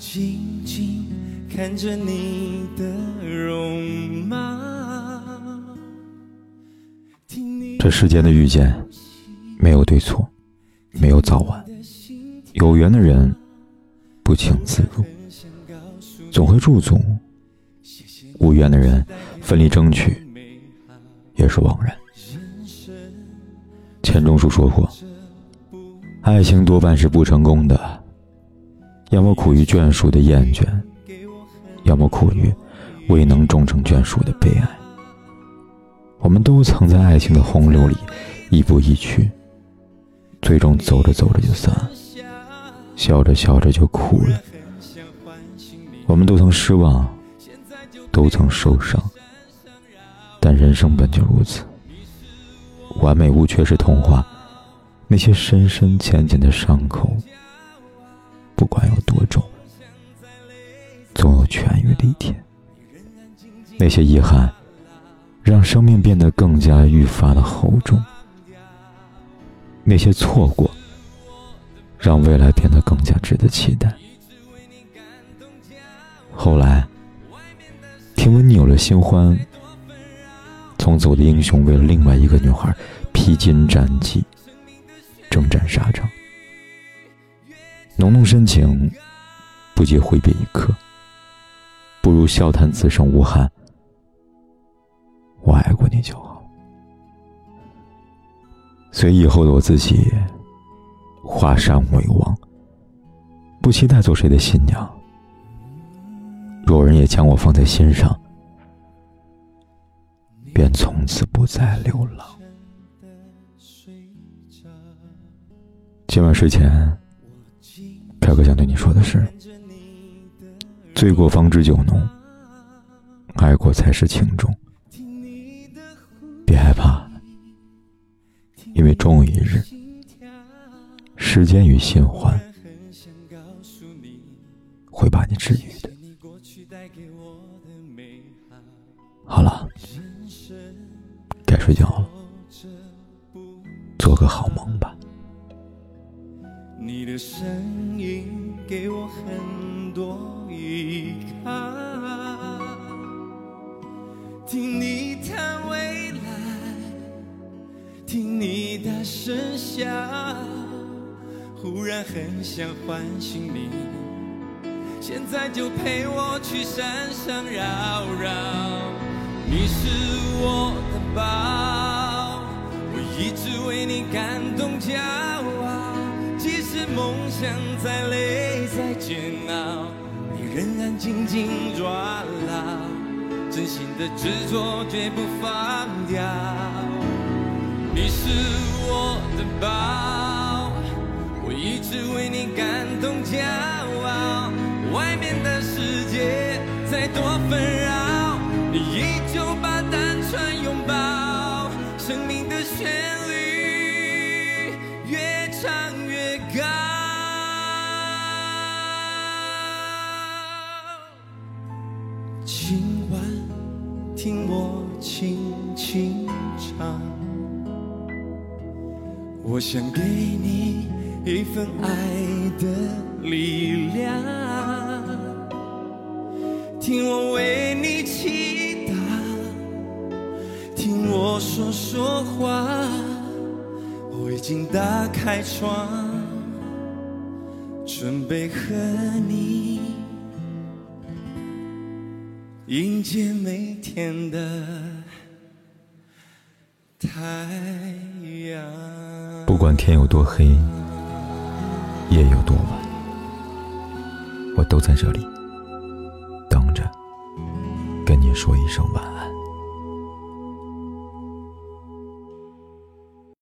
静静看着你的容貌。这世间的遇见，没有对错，没有早晚。有缘的人不请自入，总会驻足；无缘的人奋力争取，也是枉然。钱钟书说过：“爱情多半是不成功的。”要么苦于眷属的厌倦，要么苦于未能终成眷属的悲哀。我们都曾在爱情的洪流里亦步亦趋，最终走着走着就散了，笑着笑着就哭了。我们都曾失望，都曾受伤，但人生本就如此，完美无缺是童话，那些深深浅浅的伤口。不管有多重，总有痊愈的一天。那些遗憾，让生命变得更加愈发的厚重；那些错过，让未来变得更加值得期待。后来，听闻你有了新欢，从此我的英雄为了另外一个女孩披荆斩棘，征战沙场。浓浓深情，不及挥别一刻，不如笑谈此生无憾。我爱过你就好，随以后的我自己华山为王，不期待做谁的新娘。若人也将我放在心上，便从此不再流浪。今晚睡前。凯哥想对你说的是：醉过方知酒浓，爱过才是情重。别害怕，因为终有一日，时间与新欢会把你治愈的。好了，该睡觉了，做个好梦。你的声音给我很多依靠，听你谈未来，听你大声笑，忽然很想唤醒你，现在就陪我去山上绕绕。你是我的宝，我一直为你感动。想再累再煎熬，你仍然紧紧抓牢，真心的执着绝不放掉。你是我的宝，我一直为你感今晚听我轻轻唱，我想给你一份爱的力量。听我为你祈祷，听我说说话。我已经打开窗，准备和你。迎接每天的太阳。不管天有多黑，夜有多晚，我都在这里等着，跟你说一声晚安。